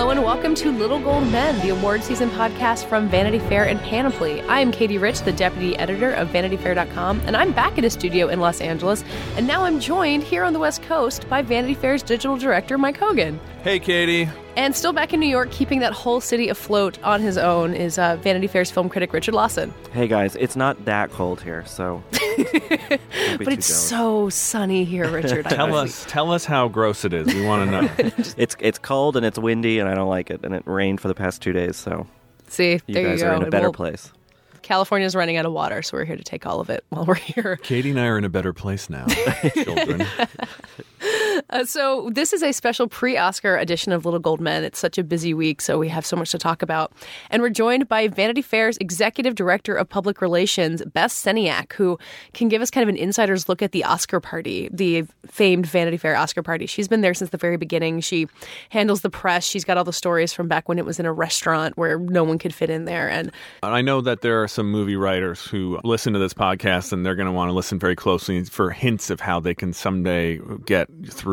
Hello and welcome to Little Gold Men, the award season podcast from Vanity Fair and Panoply. I am Katie Rich, the deputy editor of VanityFair.com, and I'm back at a studio in Los Angeles. And now I'm joined here on the West Coast by Vanity Fair's digital director, Mike Hogan. Hey, Katie. And still back in New York, keeping that whole city afloat on his own, is uh, Vanity Fair's film critic Richard Lawson. Hey guys, it's not that cold here, so. But it's so sunny here, Richard. tell us, tell us how gross it is. We want to know. it's it's cold and it's windy, and I don't like it. And it rained for the past two days, so. See, you there guys you are in a better Well, place. California's running out of water, so we're here to take all of it while we're here. Katie and I are in a better place now, children. Uh, so this is a special pre-Oscar edition of Little Gold Men. It's such a busy week, so we have so much to talk about. And we're joined by Vanity Fair's executive director of public relations, Beth Kseniak, who can give us kind of an insider's look at the Oscar party, the famed Vanity Fair Oscar party. She's been there since the very beginning. She handles the press. She's got all the stories from back when it was in a restaurant where no one could fit in there. And I know that there are some movie writers who listen to this podcast and they're going to want to listen very closely for hints of how they can someday get through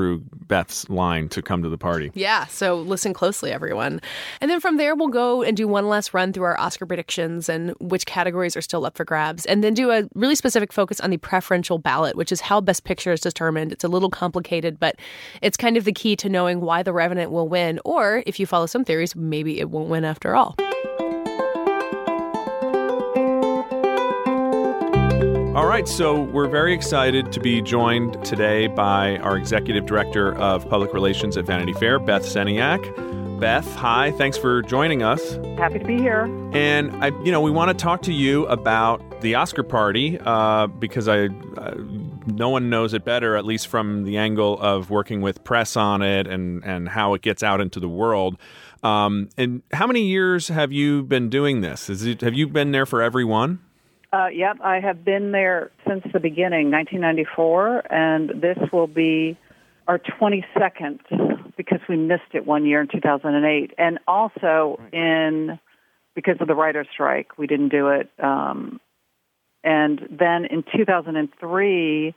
Beth's line to come to the party. Yeah, so listen closely, everyone. And then from there, we'll go and do one last run through our Oscar predictions and which categories are still up for grabs, and then do a really specific focus on the preferential ballot, which is how Best Picture is determined. It's a little complicated, but it's kind of the key to knowing why The Revenant will win, or if you follow some theories, maybe it won't win after all. All right, so we're very excited to be joined today by our executive director of public relations at Vanity Fair, Beth Kseniak. Beth, hi, thanks for joining us. Happy to be here. And I, you know, we want to talk to you about the Oscar party uh, because I, uh, no one knows it better, at least from the angle of working with press on it and and how it gets out into the world. Um, and how many years have you been doing this? Is it, have you been there for every one? Uh, yep, I have been there since the beginning, 1994, and this will be our 22nd because we missed it one year in 2008, and also in because of the writer's strike, we didn't do it. Um, and then in 2003,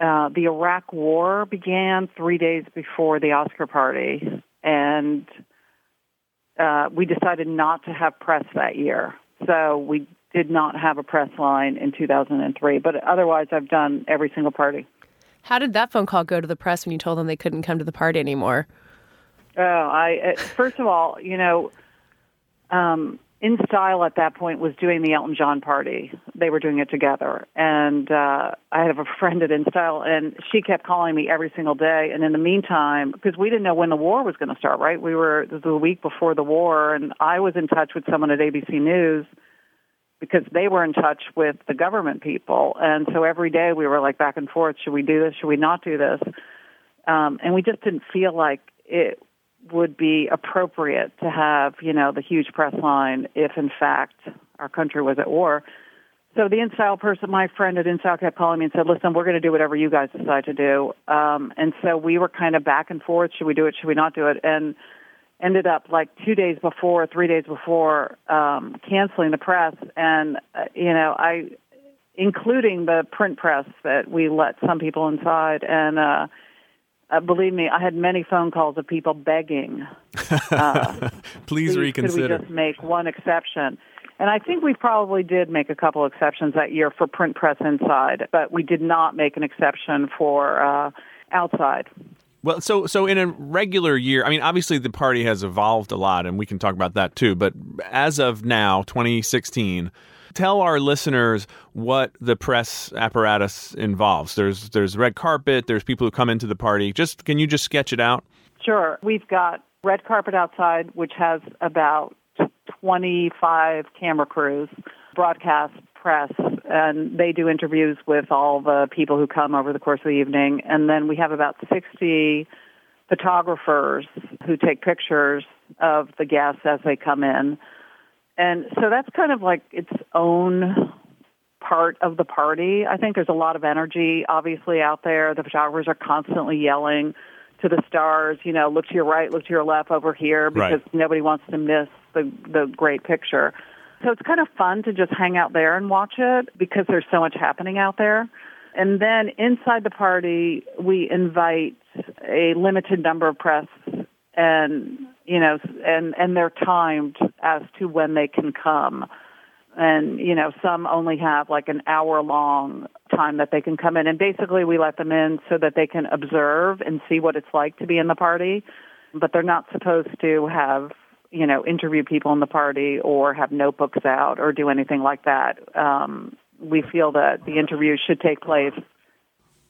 uh, the Iraq War began three days before the Oscar party, and uh, we decided not to have press that year. So we did not have a press line in 2003, but otherwise I've done every single party. How did that phone call go to the press when you told them they couldn't come to the party anymore? Oh, I uh, first of all, you know, um, In Style at that point was doing the Elton John party. They were doing it together, and uh, I have a friend at In Style, and she kept calling me every single day. And in the meantime, because we didn't know when the war was going to start, right? We were this was the week before the war, and I was in touch with someone at ABC News because they were in touch with the government people. And so every day we were like back and forth, should we do this? Should we not do this? Um, and we just didn't feel like it would be appropriate to have, you know, the huge press line if in fact our country was at war. So the InStyle person, my friend at InStyle kept calling me and said, listen, we're going to do whatever you guys decide to do. Um, and so we were kind of back and forth. Should we do it? Should we not do it? And ended up like two days before, three days before, um, canceling the press. And, uh, you know, I, including the print press that we let some people inside. And, uh, uh, believe me, I had many phone calls of people begging, uh, Please reconsider. Could we just make one exception? And I think we probably did make a couple exceptions that year for print press inside, but we did not make an exception for uh, outside. Well, so so in a regular year, I mean, obviously the party has evolved a lot, and we can talk about that too. But as of now, 2016, tell our listeners what the press apparatus involves. There's there's red carpet. There's people who come into the party. Just can you just sketch it out? Sure. We've got red carpet outside, which has about 25 camera crews, broadcast press, and they do interviews with all the people who come over the course of the evening. And then we have about 60 photographers who take pictures of the guests as they come in. And so that's kind of like its own part of the party. I think there's a lot of energy obviously out there. The photographers are constantly yelling to the stars, you know, look to your right, look to your left over here because Right. nobody wants to miss the the great picture. So it's kind of fun to just hang out there and watch it because there's so much happening out there. And then inside the party, we invite a limited number of press and you know, and and they're timed as to when they can come. And you know, some only have like an hour long time that they can come in, and basically we let them in so that they can observe and see what it's like to be in the party. But they're not supposed to have you know interview people in the party or have notebooks out or do anything like that. Um, we feel that the interview should take place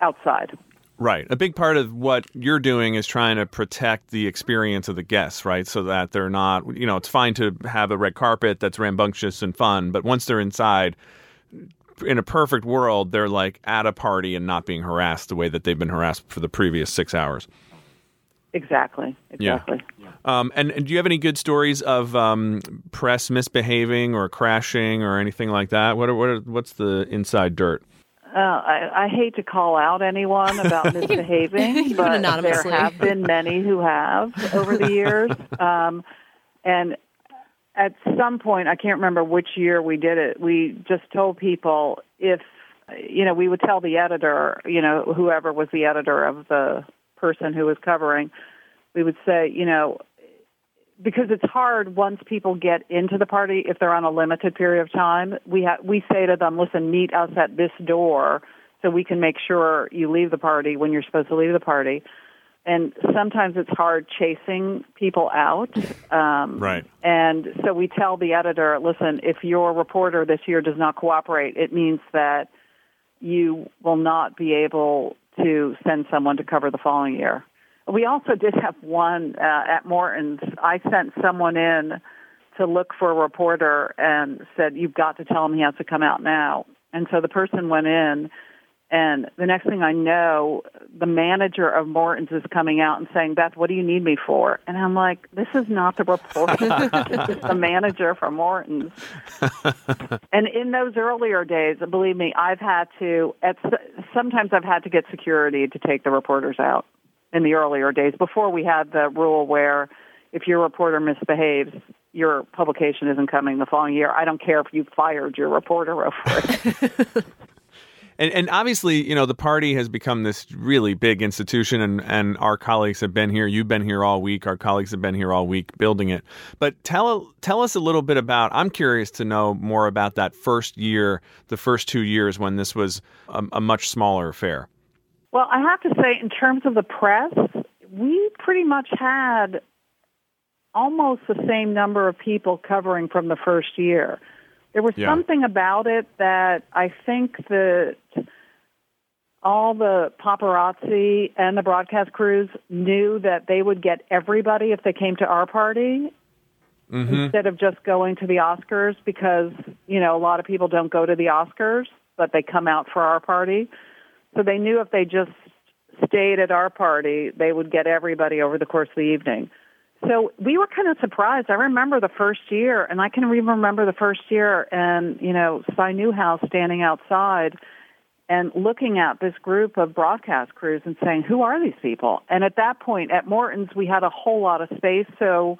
outside. Right. A big part of what you're doing is trying to protect the experience of the guests, right? So that they're not, you know, it's fine to have a red carpet that's rambunctious and fun, but once they're inside, in a perfect world, they're like at a party and not being harassed the way that they've been harassed for the previous six hours. Exactly. Exactly. Yeah. Um, and, and, do you have any good stories of um, press misbehaving or crashing or anything like that? What are, what are, what's the inside dirt? Uh, I, I hate to call out anyone about misbehaving, but there have been many who have over the years. Um, and at some point, I can't remember which year we did it. We just told people if you know, we would tell the editor, you know, whoever was the editor of the person who was covering, we would say, you know, because it's hard once people get into the party if they're on a limited period of time. We ha- we say to them, listen, meet us at this door so we can make sure you leave the party when you're supposed to leave the party. And sometimes it's hard chasing people out. Um, right. And so we tell the editor, listen, if your reporter this year does not cooperate, it means that you will not be able to send someone to cover the following year. We also did have one uh, at Morton's. I sent someone in to look for a reporter and said, "You've got to tell him he has to come out now." And so the person went in, and the next thing I know, the manager of Morton's is coming out and saying, "Beth, what do you need me for?" And I'm like, "This is not the reporter. this is the manager from Morton's." and in those earlier days, believe me, I've had to. At sometimes I've had to get security to take the reporters out in the earlier days before we had the rule where if your reporter misbehaves, your publication isn't coming the following year. I don't care if you fired your reporter over it. and, and obviously, you know, the party has become this really big institution, and, and our colleagues have been here. You've been here all week. Our colleagues have been here all week building it. But tell tell us a little bit about. I'm curious to know more about that first year, the first two years when this was a, a much smaller affair. Well, I have to say, in terms of the press, we pretty much had almost the same number of people covering from the first year. There was yeah. something about it that I think that all the paparazzi and the broadcast crews knew that they would get everybody if they came to our party mm-hmm. instead of just going to the Oscars because, you know, a lot of people don't go to the Oscars, but they come out for our party. So they knew if they just stayed at our party, they would get everybody over the course of the evening. So we were kind of surprised. I remember the first year, and I can remember the first year, and you know, Cy Newhouse standing outside and looking at this group of broadcast crews and saying, "Who are these people?" And at that point, at Morton's, we had a whole lot of space, so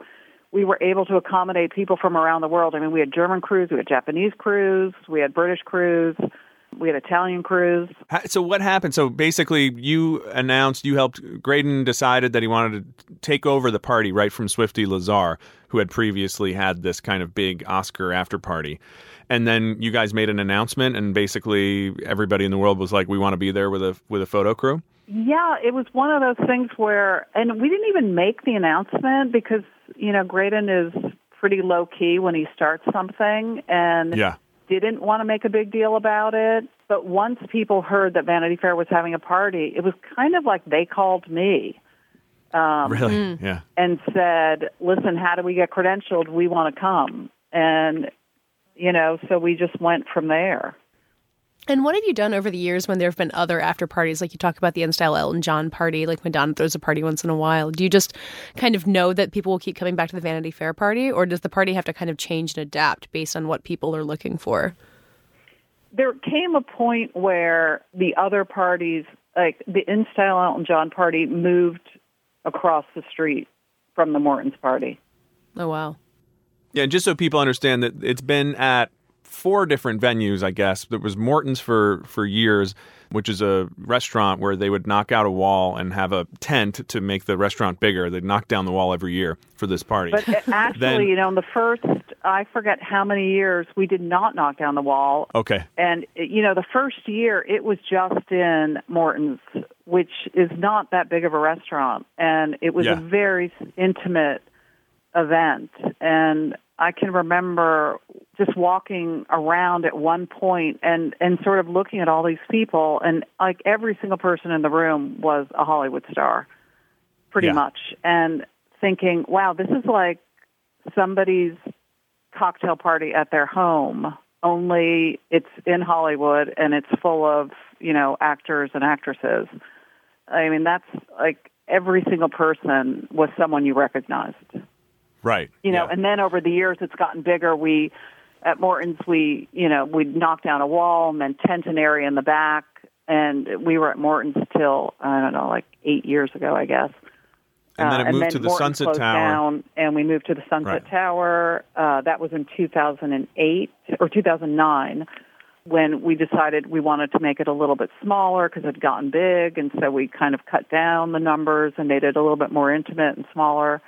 we were able to accommodate people from around the world. I mean, we had German crews, we had Japanese crews, we had British crews. We had Italian crews. So what happened? So basically, you announced you helped. Graydon decided that he wanted to take over the party right from Swifty Lazar, who had previously had this kind of big Oscar after party. And then you guys made an announcement, and basically everybody in the world was like, "We want to be there with a with a photo crew." Yeah, it was one of those things where, and we didn't even make the announcement because you know Graydon is pretty low key when he starts something, and yeah didn't want to make a big deal about it. But once people heard that Vanity Fair was having a party, it was kind of like they called me. Um, really? Mm. Yeah. And said, listen, how do we get credentialed? We want to come. And, you know, so we just went from there. And what have you done over the years when there have been other after parties? Like you talk about the In Style Elton John party, like Madonna throws a party once in a while. Do you just kind of know that people will keep coming back to the Vanity Fair party, or does the party have to kind of change and adapt based on what people are looking for? There came a point where the other parties, like the In Style Elton John party, moved across the street from the Morton's party. Oh, wow. Yeah, and just so people understand that it's been at four different venues, I guess. There was Morton's for for years, which is a restaurant where they would knock out a wall and have a tent to make the restaurant bigger. They'd knock down the wall every year for this party. But uh, actually, Then- you know, in the first, I forget how many years we did not knock down the wall. okay, And, you know, the first year it was just in Morton's, which is not that big of a restaurant. And it was Yeah. a very intimate event. And I can remember just walking around at one point and, and sort of looking at all these people. And like every single person in the room was a Hollywood star, pretty Yeah. much. And thinking, wow, this is like somebody's cocktail party at their home only it's in Hollywood and it's full of you know actors and actresses i mean that's like every single person was someone you recognized right. you know yeah. and then over the years it's gotten bigger we at morton's we you know we'd knock down a wall and then tent an area in the back and we were at morton's till i don't know like eight years ago i guess and then uh, it moved to the Morton Sunset Tower. Down, and we moved to the Sunset Right. Tower. Uh, that was in 2008 or 2009 when we decided we wanted to make it a little bit smaller because it had gotten big, and so we kind of cut down the numbers and made it a little bit more intimate and smaller.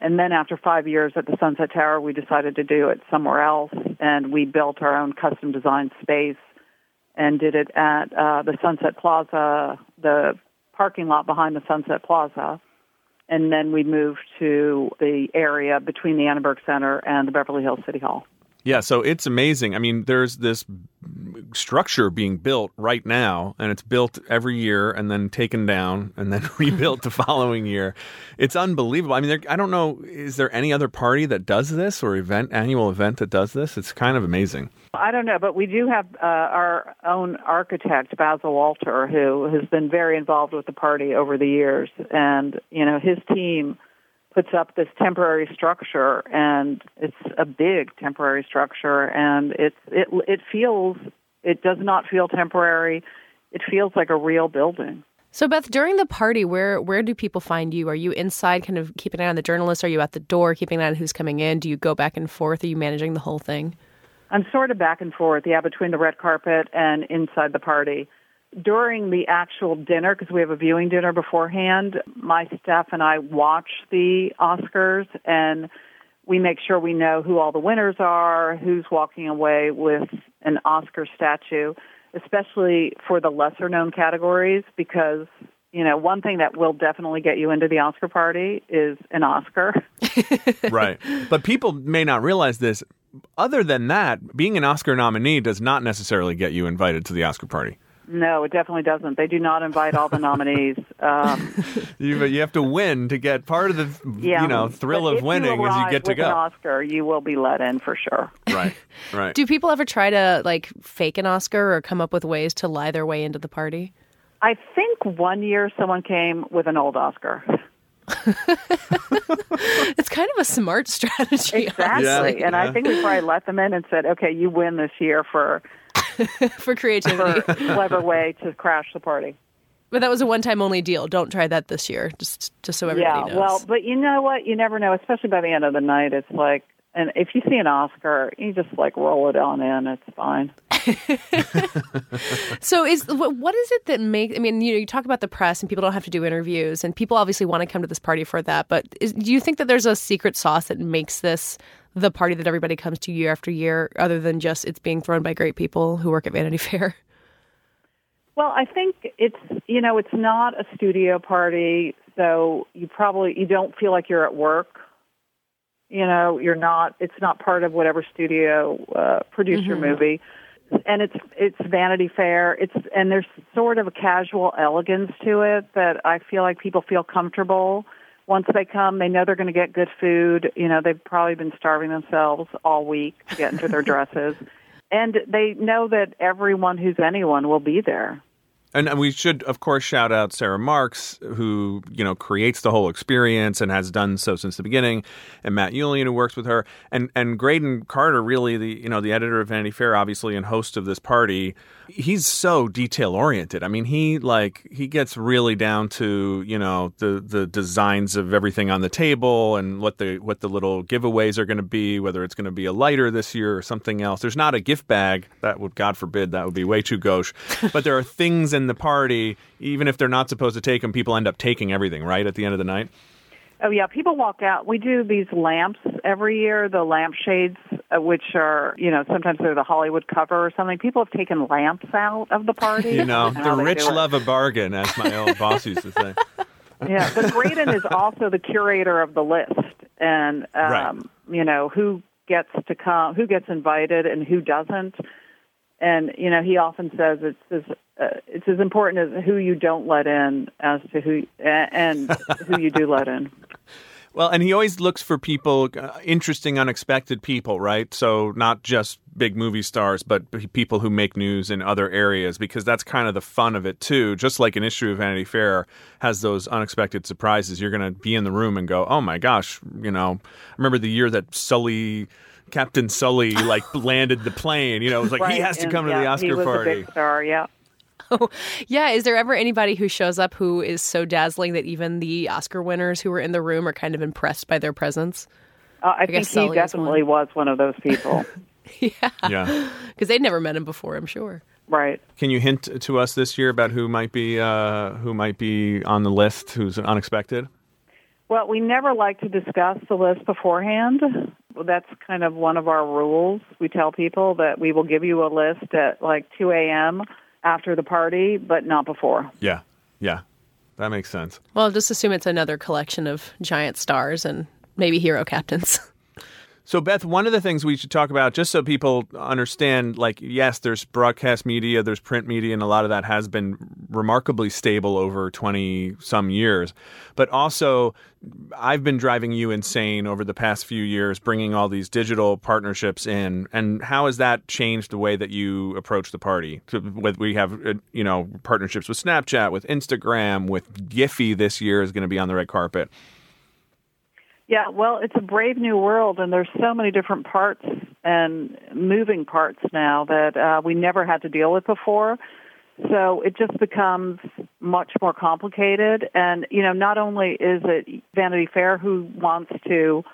And then after five years at the Sunset Tower, we decided to do it somewhere else, and we built our own custom designed space and did it at uh, the Sunset Plaza, the parking lot behind the Sunset Plaza and then we moved to the area between the Annenberg Center and the Beverly Hills City Hall. Yeah, so it's amazing. I mean, there's this structure being built right now, and it's built every year and then taken down and then rebuilt the following year. It's unbelievable. I mean, there, I don't know, is there any other party that does this or event, annual event that does this? It's kind of amazing. I don't know, but we do have uh, our own architect, Basil Walter, who has been very involved with the party over the years. And, you know, his team puts up this temporary structure, and it's a big temporary structure, and it's, it, it feels, it does not feel temporary. It feels like a real building. So Beth, during the party, where where do people find you? Are you inside, kind of keeping an eye on the journalists? Are you at the door, keeping an eye on who's coming in? Do you go back and forth? Are you managing the whole thing? I'm sort of back and forth, yeah, between the red carpet and inside the party. During the actual dinner, because we have a viewing dinner beforehand, my staff and I watch the Oscars and we make sure we know who all the winners are, who's walking away with an Oscar statue, especially for the lesser known categories, because, you know, one thing that will definitely get you into the Oscar party is an Oscar. right. But people may not realize this. Other than that, being an Oscar nominee does not necessarily get you invited to the Oscar party. No, it definitely doesn't. They do not invite all the nominees. Um, You, you have to win to get part of the yeah, you know thrill of winning you is you get to with An go. Oscar, you will be let in for sure. Right. Right. Do people ever try to like fake an Oscar or come up with ways to lie their way into the party? I think one year someone came with an old Oscar. It's kind of a smart strategy, Exactly, Yeah, and yeah. I think we probably let them in and said, "Okay, you win this year for honestly, for for creativity. a clever way to crash the party." but that was a one-time only deal. Don't try that this year. Just just so everybody yeah, knows. well, but you know what? You never know, especially by the end of the night. It's like, and if you see an Oscar, you just like roll it on in. It's fine. So is what what is it that makes? I mean, you know, you talk about the press and people don't have to do interviews, and people obviously want to come to this party for that. But is, do you think that there's a secret sauce that makes this the party that everybody comes to year after year, other than just it's being thrown by great people who work at Vanity Fair? Well, I think it's you know it's not a studio party, so you probably you don't feel like you're at work. You know, you're not. It's not part of whatever studio uh, produced your movie, and it's it's Vanity Fair. It's and there's sort of a casual elegance to it that I feel like people feel comfortable. Once they come, they know they're going to get good food. You know, they've probably been starving themselves all week to get into their dresses and they know that everyone who's anyone will be there. And, and we should, of course, shout out Sarah Marks, who you know creates the whole experience and has done so since the beginning, and Matt Julian, who works with her, and and Graydon Carter, really the you know the editor of Vanity Fair, obviously, and host of this party. He's so detail oriented. I mean, he like he gets really down to you know the the designs of everything on the table and what the what the little giveaways are going to be, whether it's going to be a lighter this year or something else. There's not a gift bag that would, God forbid, that would be way too gauche. but there are things in the party, even if they're not supposed to take them, people end up taking everything, right, at the end of the night? Oh yeah, people walk out. We do these lamps every year, the lampshades, uh, which are you know sometimes they're the Hollywood cover or something. People have taken lamps out of the party. You know, the rich love a bargain, as my old boss used to say. Yeah, but Graydon is also the curator of the list, and um, Right. you know who gets to come, who gets invited, and who doesn't. And you know, he often says it's as uh, it's as important as who you don't let in as to who and who you do let in. Well, and he always looks for people, uh, interesting, unexpected people, right? So not just big movie stars, but people who make news in other areas, because that's kind of the fun of it too. Just like an issue of Vanity Fair has those unexpected surprises, you're going to be in the room and go, "Oh my gosh!" You know, I remember the year that Sully. Captain Sully like landed the plane. You know, it was like he Right, has to and, come to the Oscar he was party. A big star, yeah. Yeah, is there ever anybody who shows up who is so dazzling that even the Oscar winners who were in the room are kind of impressed by their presence? Uh, I, think guess he Sully is definitely was one of those people. yeah, Yeah. because they'd never met him before, I'm sure. right. Can you hint to us this year about who might be uh, who might be on the list? Who's unexpected? Well, we never like to discuss the list beforehand. Well, That's kind of one of our rules. We tell people that we will give you a list at like 2 a.m. after the party, but not before. Yeah, yeah, that makes sense. Well, just assume it's another collection of giant stars and maybe hero captains. So, Beth, one of the things we should talk about, just so people understand, like, yes, there's broadcast media, there's print media, and a lot of that has been remarkably stable over 20 some years. But also, I've been driving you insane over the past few years, bringing all these digital partnerships in. And how has that changed the way that you approach the party? With we have, uh, you know, partnerships with Snapchat, with Instagram, with Giphy this year is going to be on the red carpet. Yeah, well, it's a brave new world, and there's so many different parts and moving parts now that uh, we never had to deal with before. So it just becomes much more complicated. And, you know, not only is it Vanity Fair who wants to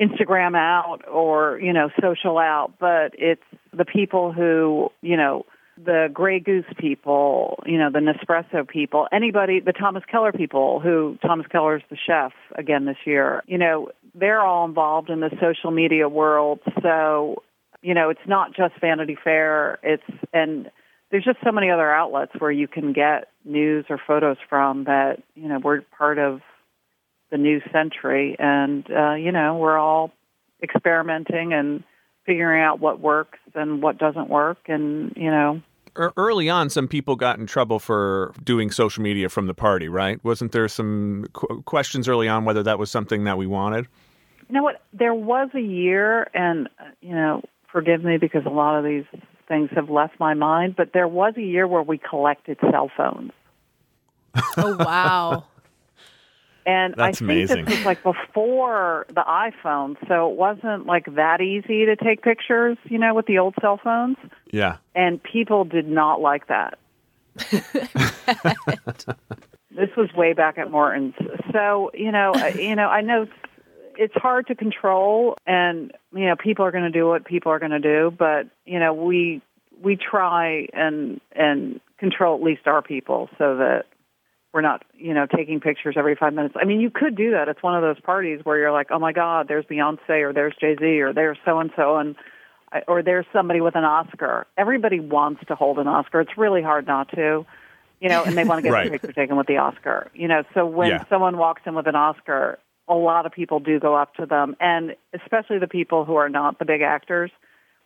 Instagram out or, you know, social out, but it's the people who, you know, the Grey Goose people, you know, the Nespresso people, anybody, the Thomas Keller people who Thomas Keller's the chef again this year, you know, they're all involved in the social media world. So, you know, it's not just Vanity Fair. It's, and there's just so many other outlets where you can get news or photos from that, you know, we're part of the new century and, uh, you know, we're all experimenting and figuring out what works and what doesn't work and, you know, early on, some people got in trouble for doing social media from the party, right? Wasn't there some qu- questions early on whether that was something that we wanted? You know what? There was a year, and uh, you know, forgive me because a lot of these things have left my mind. But there was a year where we collected cell phones, Oh, wow. and That's I think amazing. this was like before the iPhone, so it wasn't like that easy to take pictures. You know, with the old cell phones, Yeah. and people did not like that. this was way back at Morton's. So, you know, you know, I know it's hard to control and, you know, people are going to do what people are going to do, but, you know, we we try and and control at least our people so that we're not, you know, taking pictures every 5 minutes. I mean, you could do that. It's one of those parties where you're like, "Oh my god, there's Beyonce or there's Jay-Z or there's so and so and or there's somebody with an Oscar. Everybody wants to hold an Oscar. It's really hard not to, you know, and they want to get Right. their picture taken with the Oscar. You know, so when Yeah. someone walks in with an Oscar, a lot of people do go up to them, and especially the people who are not the big actors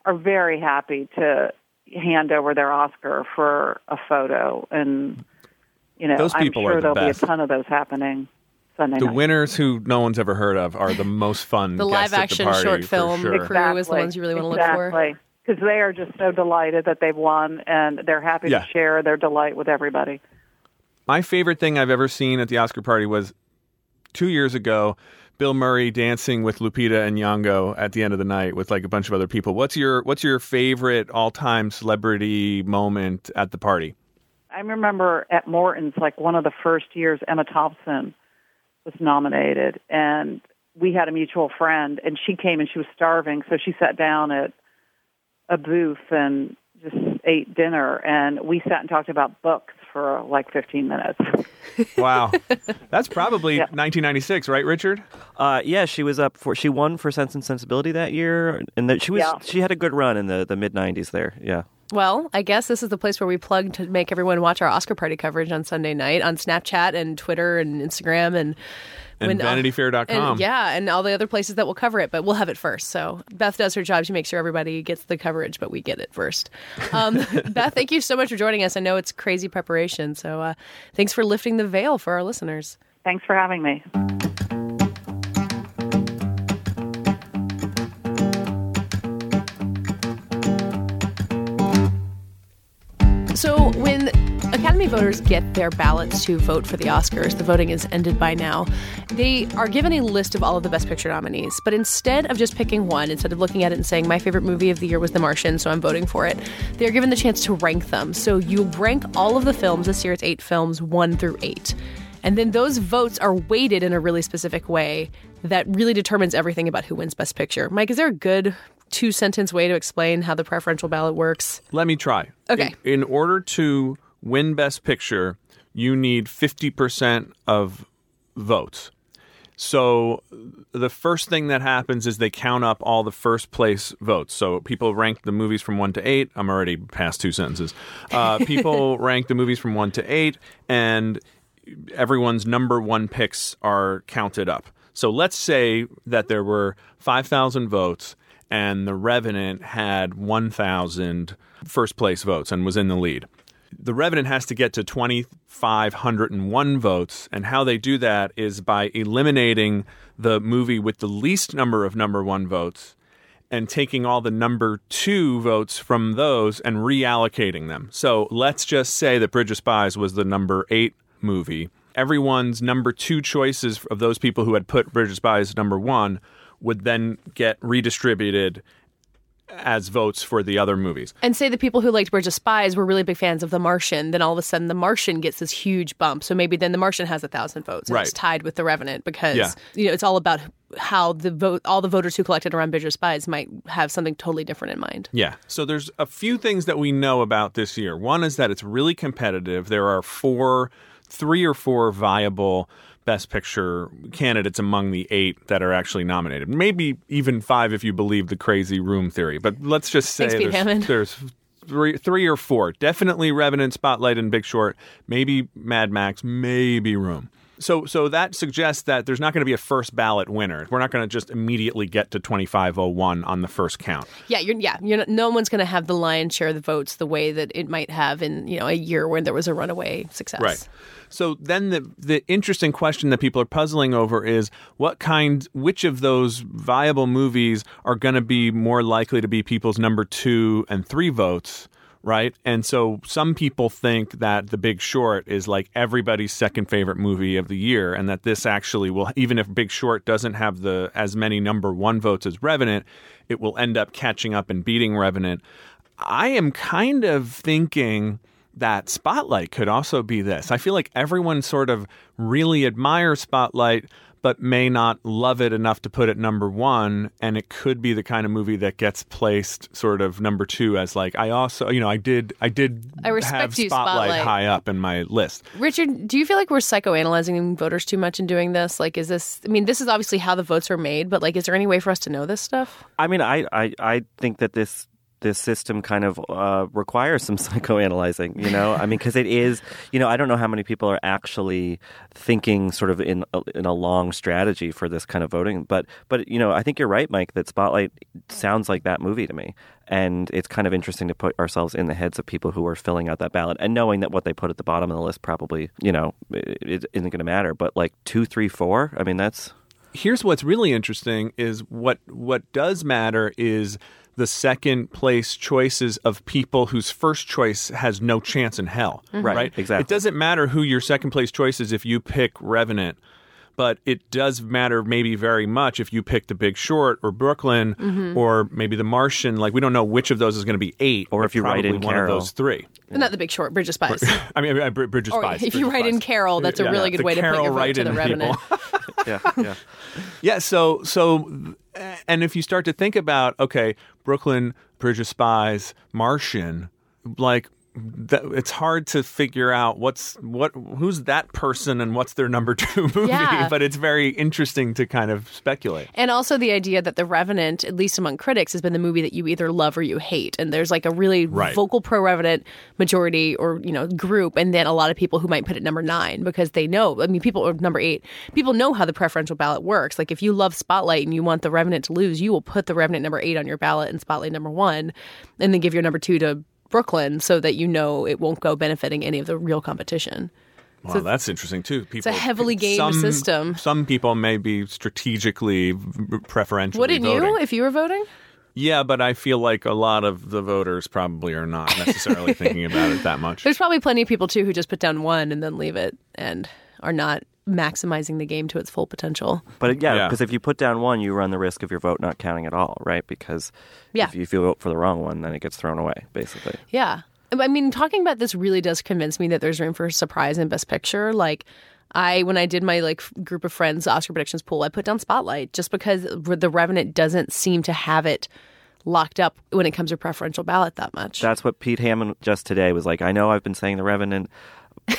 are very happy to hand over their Oscar for a photo. And you know, Those I'm people are sure the there'll best. be a ton of those happening Sunday The night. winners who no one's ever heard of are the most fun. The live at action party, short film sure. crew is the ones you really want to look for. Exactly. because they are just so delighted that they've won and they're happy Yeah. to share their delight with everybody. My favorite thing I've ever seen at the Oscar party was two years ago. Bill Murray dancing with Lupita and Nyong'o at the end of the night with like a bunch of other people. What's your What's your favorite all time celebrity moment at the party? I remember at Morton's, like one of the first years, Emma Thompson was nominated, and we had a mutual friend, and she came and she was starving, so she sat down at a booth and just ate dinner, and we sat and talked about books for like 15 minutes. Wow, that's probably Yeah. 1996, right, Richard? Uh, yeah, she was up for she won for Sense and Sensibility that year, and that she was Yeah. she had a good run in the, the mid '90s there. Yeah, Well, I guess this is the place where we plug to make everyone watch our Oscar party coverage on Sunday night on Snapchat and Twitter and Instagram and And when- uh, VanityFair.com. and, yeah, and all the other places that will cover it, but we'll have it first. So Beth does her job to make sure everybody gets the coverage, but we get it first. Um, Beth, thank you so much for joining us. I know it's crazy preparation, so uh, thanks for lifting the veil for our listeners. Thanks for having me. So when Academy voters get their ballots to vote for the Oscars, the voting is ended by now. They are given a list of all of the Best Picture nominees, but instead of just picking one, instead of looking at it and saying my favorite movie of the year was The Martian, so I'm voting for it, they're given the chance to rank them. So you rank all of the films. This year it's eight films, one through eight. And then those votes are weighted in a really specific way that really determines everything about who wins Best Picture. Mike, is there a good two sentence way to explain how the preferential ballot works? Let me try. Okay. In, in order to win Best Picture, you need 50% of votes. So the first thing that happens is they count up all the first place votes. So people rank the movies from one to eight. I'm already past two sentences. Uh, people rank the movies from one to eight, and everyone's number one picks are counted up. So let's say that there were 5,000 votes and The Revenant had 1,000 first place votes and was in the lead. The Revenant has to get to 2,501 votes, and how they do that is by eliminating the movie with the least number of number one votes and taking all the number two votes from those and reallocating them. So let's just say that Bridge of Spies was the number eight movie. Everyone's number two choices of those people who had put Bridge of Spies number one would then get redistributed as votes for the other movies. And say the people who liked Bridge of Spies were really big fans of The Martian, then all of a sudden The Martian gets this huge bump. So maybe then The Martian has a thousand votes. And Right. It's tied with The Revenant because Yeah. you know it's all about how the vote all the voters who collected around Bridge of Spies might have something totally different in mind. Yeah. So there's a few things that we know about this year. One is that it's really competitive. There are four, three or four viable Best Picture candidates among the eight that are actually nominated. Maybe even five if you believe the crazy room theory. But let's just say Thanks, there's, there's three, three or four. Definitely Revenant, Spotlight, and Big Short. Maybe Mad Max. Maybe Room. So, so that suggests that there's not going to be a first ballot winner. We're not going to just immediately get to 2501 on the first count. Yeah, you're yeah, you're not, no one's going to have the lion's share of the votes the way that it might have in, you know, a year when there was a runaway success. Right. So then the the interesting question that people are puzzling over is what kind which of those viable movies are going to be more likely to be people's number 2 and 3 votes, right? And so some people think that The Big Short is like everybody's second favorite movie of the year and that this actually will even if Big Short doesn't have the as many number 1 votes as Revenant, it will end up catching up and beating Revenant. I am kind of thinking that Spotlight could also be this. I feel like everyone sort of really admires Spotlight, but may not love it enough to put it number one. And it could be the kind of movie that gets placed sort of number two as like I also, you know, I did, I did I respect have you, Spotlight, Spotlight. high up in my list. Richard, do you feel like we're psychoanalyzing voters too much in doing this? Like, is this, I mean, this is obviously how the votes are made, but like, is there any way for us to know this stuff? I mean, I I, I think that this this system kind of uh, requires some psychoanalyzing. You know, I mean, because it is. You know, I don't know how many people are actually thinking sort of in a, in a long strategy for this kind of voting. But but you know, I think you're right, Mike. That Spotlight sounds like that movie to me. And it's kind of interesting to put ourselves in the heads of people who are filling out that ballot and knowing that what they put at the bottom of the list probably, you know, it, it isn't going to matter. But like two, three, four, I mean, that's here's what's really interesting is what what does matter is the second place choices of people whose first choice has no chance in hell. Mm-hmm. Right, exactly. It doesn't matter who your second place choice is if you pick Revenant, but it does matter maybe very much if you pick The Big Short or Brooklyn Mm-hmm. or maybe The Martian. Like we don't know which of those is going to be eight, Or if you write in one Carol. of those three. Not the Big Short, Bridge of Spies. I mean, I, Bridge of or Spies. if Bridge you of write in Carol, that's a Yeah, really good the way to put Carol your vote to the write-in Revenant. yeah, yeah. Yeah, so so and if you start to think about okay, Brooklyn, Bridge of Spies, Martian, like that, it's hard to figure out what's what who's that person and what's their number 2 movie, Yeah. but it's very interesting to kind of speculate. And also the idea that The Revenant, at least among critics, has been the movie that you either love or you hate. And there's like a really Right. vocal pro Revenant majority or, you know, group. And then a lot of people who might put it number nine because they know, I mean, people, or number eight, people know how the preferential ballot works. Like if you love Spotlight and you want The Revenant to lose, you will put The Revenant number eight on your ballot and Spotlight number one, and then give your number two to Brooklyn so that you know it won't go benefiting any of the real competition. Wow, that's interesting too. People, a heavily gamed some, system. Some people may be strategically preferential. Wouldn't voting. you if you were voting? Yeah, but I feel like a lot of the voters probably are not necessarily thinking about it that much. There's probably plenty of people too who just put down one and then leave it and are not maximizing the game to its full potential. But yeah, Yeah. because if you put down one, you run the risk of your vote not counting at all, right? Because Yeah. if, you, if you vote for the wrong one, then it gets thrown away, basically. Yeah. I mean, talking about this really does convince me that there's room for surprise in Best Picture. Like, I when I did my like group of friends Oscar predictions pool, I put down Spotlight just because The Revenant doesn't seem to have it locked up when it comes to preferential ballot that much. That's what Pete Hammond just today was like. I know I've been saying The Revenant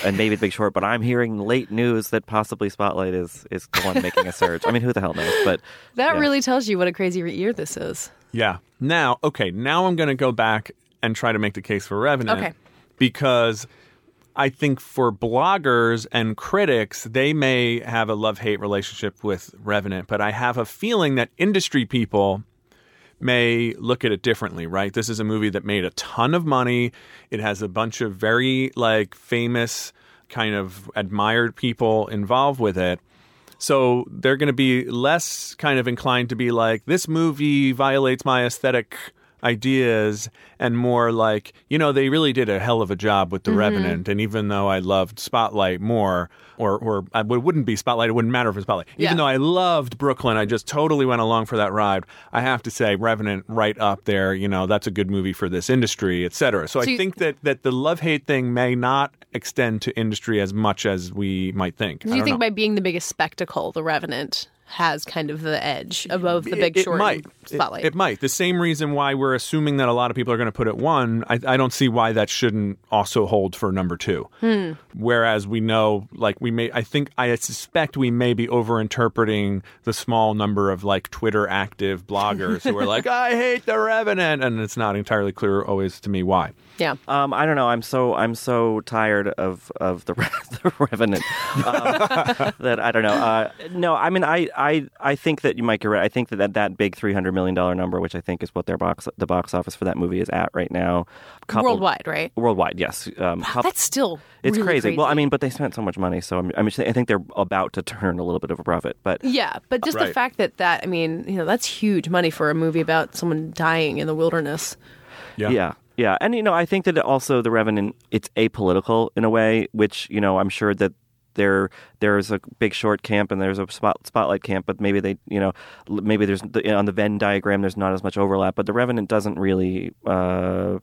and maybe The Big Short, but I'm hearing late news that possibly Spotlight is is the one making a surge. I mean, who the hell knows? But that yeah. really tells you what a crazy year this is. Yeah. Now, okay, now I'm going to go back and try to make the case for Revenant. Okay. Because I think for bloggers and critics, they may have a love hate relationship with Revenant, but I have a feeling that industry people may look at it differently, right? This is a movie that made a ton of money. It has a bunch of very like famous kind of admired people involved with it. So they're going to be less kind of inclined to be like, this movie violates my aesthetic ideas, and more like, you know, they really did a hell of a job with The mm-hmm. Revenant. And even though I loved Spotlight more, or, or I would- wouldn't be Spotlight, it wouldn't matter for Spotlight. Yeah. Even though I loved Brooklyn, I just totally went along for that ride. I have to say, Revenant right up there, you know, that's a good movie for this industry, et cetera. So, So I you- think that, that the love hate thing may not extend to industry as much as we might think. Do you think know. by being the biggest spectacle, The Revenant has kind of the edge above The Big it, Short might. Spotlight? It, it might. The same reason why we're assuming that a lot of people are going to put it one, I, I don't see why that shouldn't also hold for number two. Hmm. Whereas we know, like, we may, I think, I suspect we may be overinterpreting the small number of, like, Twitter active bloggers who are like, I hate the Revenant. And it's not entirely clear always to me why. yeah. Um, I don't know. I'm so I'm so tired of of the, the Revenant um, that I don't know. Uh, no, I mean I, I I think that you might get right. I think that that, that big three hundred million dollar number, which I think is what their box the box office for that movie is at right now, coupled- Worldwide, right? Worldwide, yes. Um, coup- That's still it's really crazy. Well, I mean, but they spent so much money, so I'm, I mean, I think they're about to turn a little bit of a profit. But Yeah, but just the Right. fact that that I mean, you know, that's huge money for a movie about someone dying in the wilderness. Yeah. Yeah. Yeah. And, you know, I think that also The Revenant, it's apolitical in a way, which, you know, I'm sure that there there's a big short camp and there's a spot, spotlight camp, but maybe they, you know, maybe there's on the Venn diagram, there's not as much overlap. But The Revenant doesn't really. Uh,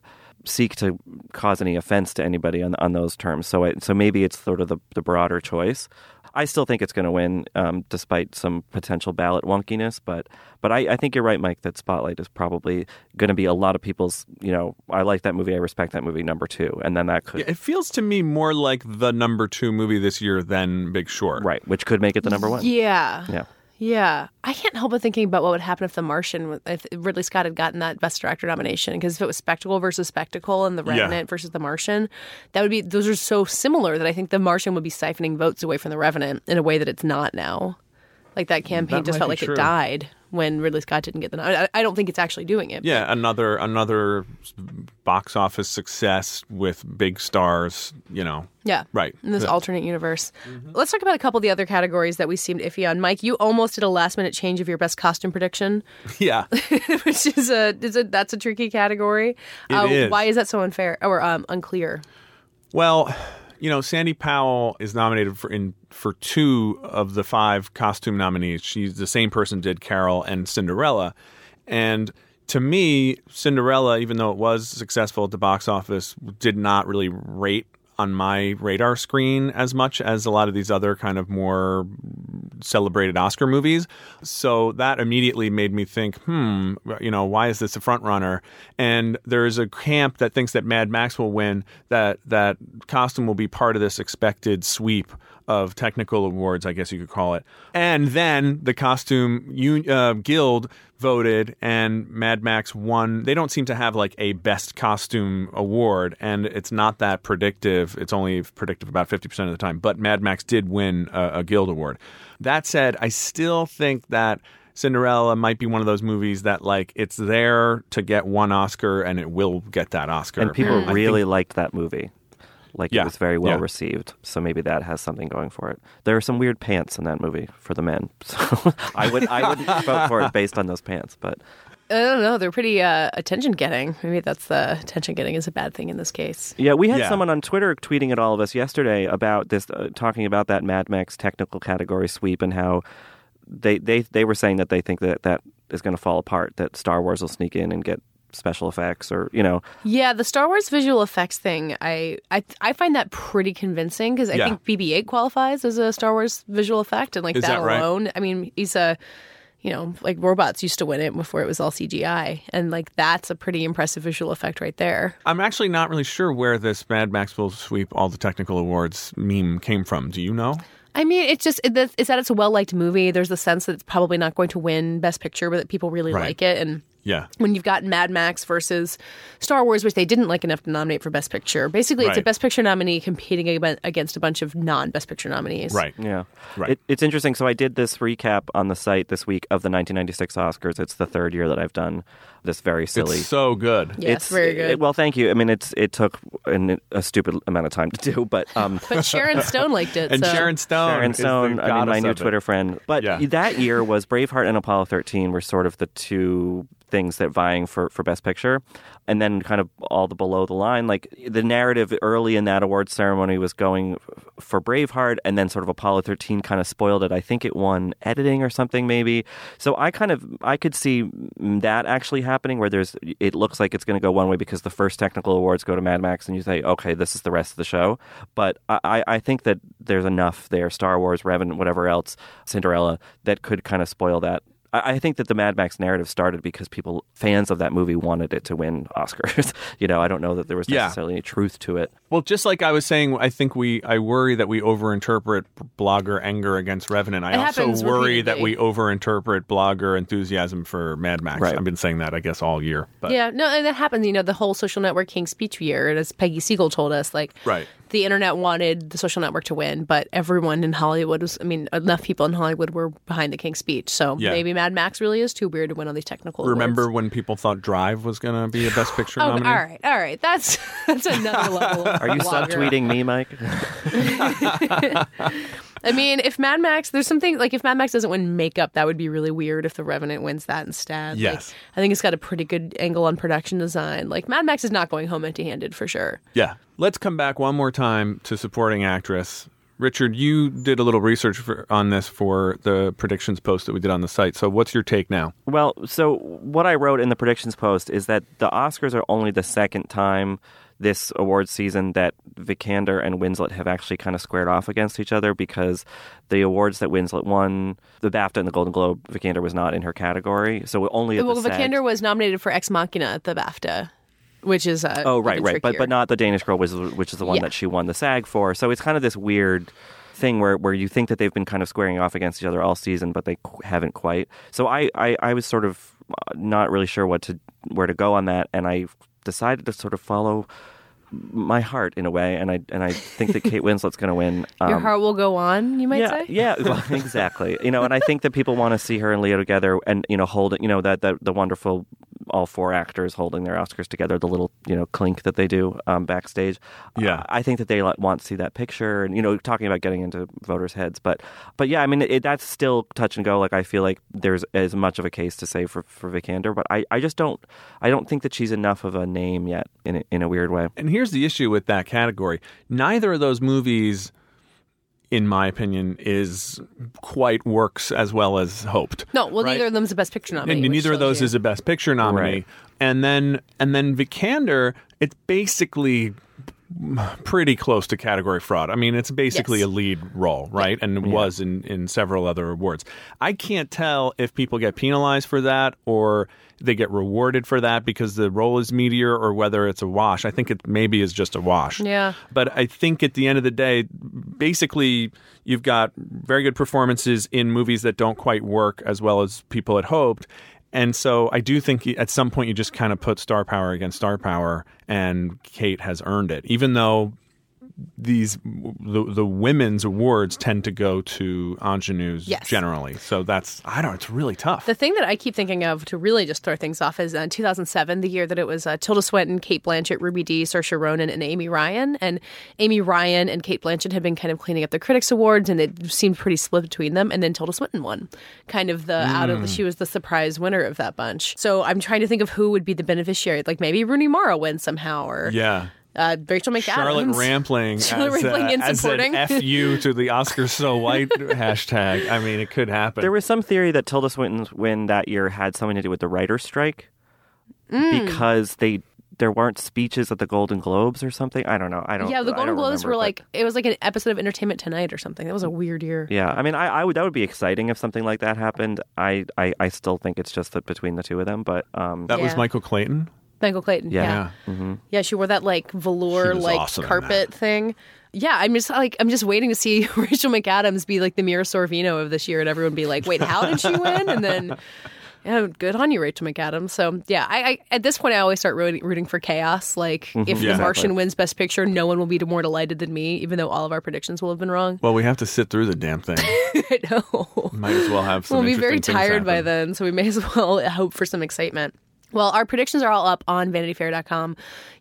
seek to cause any offense to anybody on on those terms. So I, so maybe it's sort of the, the broader choice. I still think it's going to win, um, despite some potential ballot wonkiness. But but I, I think you're right, Mike. That Spotlight is probably going to be a lot of people's. You know, I like that movie. I respect that movie. Number two, and then that could Yeah, It feels to me more like the number two movie this year than Big Short. right, which could make it the number one. Yeah. Yeah. Yeah. I can't help but thinking about what would happen if The Martian, if Ridley Scott had gotten that Best Director nomination. Because if it was Spectacle versus Spectacle and The Yeah. Revenant versus The Martian, that would be, those are so similar that I think The Martian would be siphoning votes away from The Revenant in a way that it's not now. Like that mm, campaign That just felt like true. it died when Ridley Scott didn't get the. I, I don't think it's actually doing it. Yeah, another another box office success with big stars. You know, Yeah. right? In this Yeah. alternate universe. Let's talk about a couple of the other categories that we seemed iffy on. Mike, you almost did a last minute change of your best costume prediction, yeah. which is a, is a that's a tricky category. It uh, is. Why is that so unfair or um, unclear? Well, you know, Sandy Powell is nominated for in for two of the five costume nominees. She's the same person did Carol and Cinderella, and to me, Cinderella, even though it was successful at the box office, did not really rate on my radar screen as much as a lot of these other kind of more celebrated Oscar movies. So that immediately made me think, hmm, you know, why is this a front runner? And there's a camp that thinks that Mad Max will win, that that costume will be part of this expected sweep of technical awards, I guess you could call it. And then the costume un- uh, guild voted, and Mad Max won. They don't seem to have like a best costume award, and it's not that predictive. It's only predictive about 50% of the time. But Mad Max did win a, a guild award. That said, I still think that. Cinderella might be one of those movies that, like, it's there to get one Oscar and it will get that Oscar. And people really liked that movie. Like Yeah, it was very well yeah. received. So maybe that has something going for it. There are some weird pants in that movie for the men. So I would I wouldn't vote for it based on those pants, but I don't know. They're pretty uh, attention getting. Maybe that's the attention getting is a bad thing in this case. Yeah, we had Yeah. someone on Twitter tweeting at all of us yesterday about this, uh, talking about that Mad Max technical category sweep and how they they they were saying that they think that that is going to fall apart. That Star Wars will sneak in and get special effects, or you know, Yeah, the Star Wars visual effects thing, I I, I find that pretty convincing because I Yeah. think BB-8 qualifies as a Star Wars visual effect, and like Is that, that right? alone. I mean, he's a you know like robots used to win it before it was all CGI, and like that's a pretty impressive visual effect right there. I'm actually not really sure where this Mad Max will sweep all the technical awards meme came from. Do you know? I mean, it's just it's that it's a well liked movie. There's the sense that it's probably not going to win Best Picture, but that people really Right. like it, and Yeah. when you've got Mad Max versus Star Wars, which they didn't like enough to nominate for Best Picture. Basically, it's a Best Picture nominee competing against a bunch of non Best Picture nominees. Right. yeah, Right. It, it's interesting. So I did this recap on the site this week of the 1996 Oscars. It's the third year that I've done this very silly. It's so good. Yes, very good. it- well, thank you. I mean, it's it took an, a stupid amount of time to do, but um, but Sharon Stone liked it. And so. Sharon Stone. Sharon is the Stone, I mean, my new of it. Twitter friend. But Yeah. that year was Braveheart and Apollo 13 were sort of the two things that vying for, for Best Picture. And then kind of all the below the line, like the narrative early in that awards ceremony was going for Braveheart, and then sort of Apollo 13 kind of spoiled it. I think it won editing or something, maybe. So I kind of I could see that actually happening, where there's it looks like it's going to go one way because the first technical awards go to Mad Max, and you say, okay, this is the rest of the show. But I, I think that there's enough there, Star Wars, Revenant, whatever else, Cinderella, that could kind of spoil that. I I think that the Mad Max narrative started because people, fans of that movie, wanted it to win Oscars. you know, I don't know that there was Yeah. necessarily any truth to it. Well, just like I was saying, I think we, I worry that we overinterpret blogger anger against Revenant. I It also happens worry that we overinterpret blogger enthusiasm for Mad Max. Right. I've been saying that, I guess, all year. But Yeah, no, and that happens. You know, the whole social network King speech year, and as Peggy Siegel told us, like, Right. the internet wanted the social network to win, but everyone in Hollywood was, I mean, enough people in Hollywood were behind the King's speech. So Yeah. maybe Mad Max really is too weird to win all these technical Remember awards. when people thought Drive was going to be a Best Picture Oh, all nominee? right, all right. That's that's another level. Are you blogger. subtweeting me, Mike? I mean, if Mad Max, there's something like if Mad Max doesn't win makeup, that would be really weird if The Revenant wins that instead. Like, Yes. I think it's got a pretty good angle on production design. Like Mad Max is not going home empty-handed for sure. Yeah. Let's come back one more time to supporting actress. Richard, you did a little research for, on this for the predictions post that we did on the site. So, what's your take now? Well, so what I wrote in the predictions post is that the Oscars are only the second time this awards season that Vikander and Winslet have actually kind of squared off against each other because the awards that Winslet won, the BAFTA and the Golden Globe, Vikander was not in her category. So only at Well, the SAG- Vikander was nominated for Ex Machina at the BAFTA, which is uh, Oh, right, right, but but not the Danish Girl, which is, which is the one Yeah. that she won the SAG for. So it's kind of this weird thing where, where you think that they've been kind of squaring off against each other all season, but they qu- haven't quite. So I, I, I was sort of uh, not really sure what to where to go on that, and I decided to sort of follow my heart in a way, and I and I think that Kate Winslet's going to win. Your Um, heart will go on, you might yeah, say. yeah, well, exactly. You know, and I think that people want to see her and Leo together, and you know, hold it. you know that that the wonderful all four actors holding their Oscars together, the little you know clink that they do um, backstage. Yeah. Uh, I think that they want to see that picture, and you know, talking about getting into voters' heads, but but yeah, I mean, it, that's still touch and go. Like I feel like there's as much of a case to say for for Vikander, but I, I just don't I don't think that she's enough of a name yet in a, in a weird way. And here's the issue with that category. Neither of those movies, in my opinion, is quite works as well as hoped. No, well, Right. neither of them's a Best Picture nominee. and neither of tells those you. is a Best Picture nominee. Right. And then and then Vikander, it's basically pretty close to category fraud. I mean, it's basically Yes. a lead role, right? And it was in in several other awards. I can't tell if people get penalized for that or they get rewarded for that because the role is meteor or whether it's a wash. I think it maybe is just a wash. Yeah. But I think at the end of the day, basically, you've got very good performances in movies that don't quite work as well as people had hoped. And so I do think at some point you just kind of put star power against star power, and Kate has earned it, even though these the, the women's awards tend to go to ingenues Yes. generally. So that's I don't. It's really tough. The thing that I keep thinking of to really just throw things off is uh, 2007, the year that it was uh, Tilda Swinton, Cate Blanchett, Ruby Dee, Saoirse Ronan, and Amy Ryan. And Amy Ryan and Cate Blanchett had been kind of cleaning up the Critics Awards, and it seemed pretty split between them. And then Tilda Swinton won, kind of the out of the, she was the surprise winner of that bunch. So I'm trying to think of who would be the beneficiary. Like maybe Rooney Mara wins somehow, or yeah. Uh, Rachel McAdams. Charlotte Rampling Charlotte as, Rampling uh, in as supporting. an FU to the Oscar so white hashtag. I mean, it could happen. There was some theory that Tilda Swinton's win that year had something to do with the writer's strike Mm. because they there weren't speeches at the Golden Globes or something. I don't know. I don't. Yeah, the Golden Globes remember, were but- like it was like an episode of Entertainment Tonight or something. That was a weird year. Yeah, I mean, I, I would that would be exciting if something like that happened. I, I, I still think it's just that between the two of them, but um, that was Michael Clayton. Michael Clayton. Yeah. Yeah. Mm-hmm. Yeah, she wore that like velour She was like awesome in carpet thing. Yeah, I'm just like I'm just waiting to see Rachel McAdams be like the Mira Sorvino of this year, and everyone be like, "Wait, how did she win?" And then, yeah, good on you, Rachel McAdams. So yeah, I, I at this point I always start rooting, rooting for chaos. Like mm-hmm. if Yeah. The Martian wins Best Picture, no one will be more delighted than me, even though all of our predictions will have been wrong. Well, we have to sit through the damn thing. I know. Might as well have some. We'll be very interesting things tired by happen. then, so we may as well hope for some excitement. Well, our predictions are all up on vanityfair.com.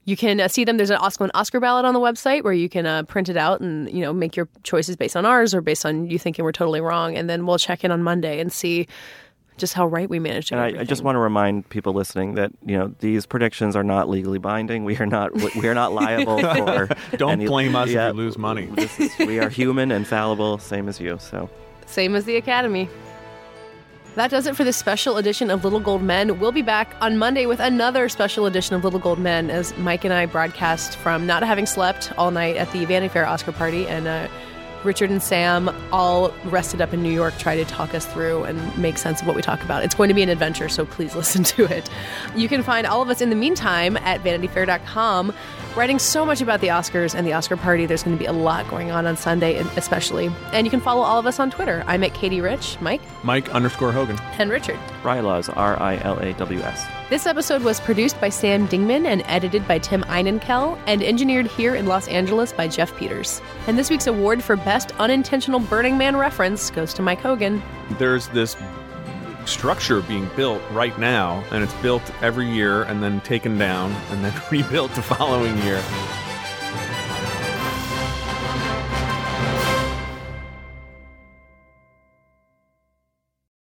You can uh, see them. There's an Oscar and Oscar ballot on the website where you can uh, print it out and you know make your choices based on ours or based on you thinking we're totally wrong. And then we'll check in on Monday and see just how right we managed to. and get I, I just want to remind people listening that you know these predictions are not legally binding. We are not we are not liable for. Don't any- blame us yeah, if you lose money. This is, we are human and fallible, same as you. So. Same as the Academy. That does it for this special edition of Little Gold Men. We'll be back on Monday with another special edition of Little Gold Men as Mike and I broadcast from not having slept all night at the Vanity Fair Oscar party. And uh, Richard and Sam, all rested up in New York, try to talk us through and make sense of what we talk about. It's going to be an adventure, so please listen to it. You can find all of us in the meantime at vanityfair.com, writing so much about the Oscars and the Oscar party. There's going to be a lot going on on Sunday, especially. And you can follow all of us on Twitter. I'm at Katie Rich, Mike, Mike underscore Hogan. and Richard. Rylaws, R I L A W S. This episode was produced by Sam Dingman and edited by Tim Einenkel and engineered here in Los Angeles by Jeff Peters. And this week's award for Best Unintentional Burning Man Reference goes to Mike Hogan. There's this structure being built right now, and it's built every year and then taken down and then rebuilt the following year.